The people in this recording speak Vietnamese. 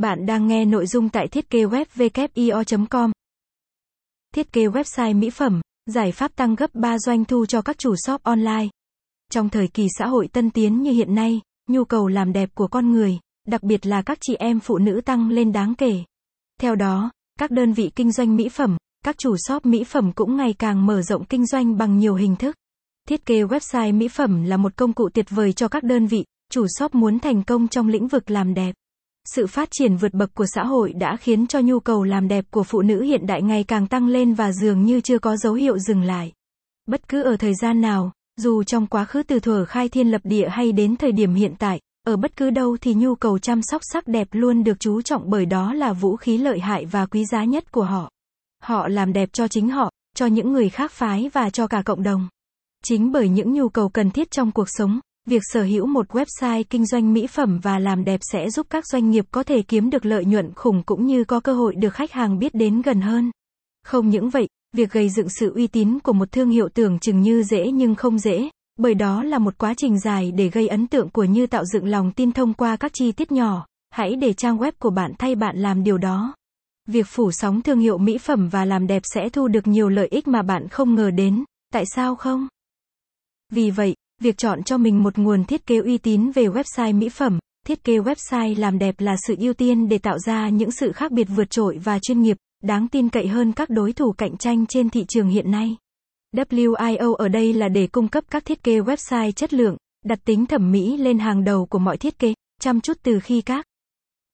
Bạn đang nghe nội dung tại thiết kế web com Thiết kế website mỹ phẩm, giải pháp tăng gấp 3 doanh thu cho các chủ shop online. Trong thời kỳ xã hội tân tiến như hiện nay, nhu cầu làm đẹp của con người, đặc biệt là các chị em phụ nữ tăng lên đáng kể. Theo đó, các đơn vị kinh doanh mỹ phẩm, các chủ shop mỹ phẩm cũng ngày càng mở rộng kinh doanh bằng nhiều hình thức. Thiết kế website mỹ phẩm là một công cụ tuyệt vời cho các đơn vị, chủ shop muốn thành công trong lĩnh vực làm đẹp. Sự phát triển vượt bậc của xã hội đã khiến cho nhu cầu làm đẹp của phụ nữ hiện đại ngày càng tăng lên và dường như chưa có dấu hiệu dừng lại. Bất cứ ở thời gian nào, dù trong quá khứ từ thuở khai thiên lập địa hay đến thời điểm hiện tại, ở bất cứ đâu thì nhu cầu chăm sóc sắc đẹp luôn được chú trọng bởi đó là vũ khí lợi hại và quý giá nhất của họ. Họ làm đẹp cho chính họ, cho những người khác phái và cho cả cộng đồng. Chính bởi những nhu cầu cần thiết trong cuộc sống, Việc sở hữu một website kinh doanh mỹ phẩm và làm đẹp sẽ giúp các doanh nghiệp có thể kiếm được lợi nhuận khủng cũng như có cơ hội được khách hàng biết đến gần hơn. Không những vậy, việc gây dựng sự uy tín của một thương hiệu tưởng chừng như dễ nhưng không dễ, bởi đó là một quá trình dài để gây ấn tượng của như tạo dựng lòng tin thông qua các chi tiết nhỏ. Hãy để trang web của bạn thay bạn làm điều đó. Việc phủ sóng thương hiệu mỹ phẩm và làm đẹp sẽ thu được nhiều lợi ích mà bạn không ngờ đến. Tại sao không? Vì vậy, Việc chọn cho mình một nguồn thiết kế uy tín về website mỹ phẩm, thiết kế website làm đẹp là sự ưu tiên để tạo ra những sự khác biệt vượt trội và chuyên nghiệp, đáng tin cậy hơn các đối thủ cạnh tranh trên thị trường hiện nay. WIO ở đây là để cung cấp các thiết kế website chất lượng, đặt tính thẩm mỹ lên hàng đầu của mọi thiết kế, chăm chút từ khi các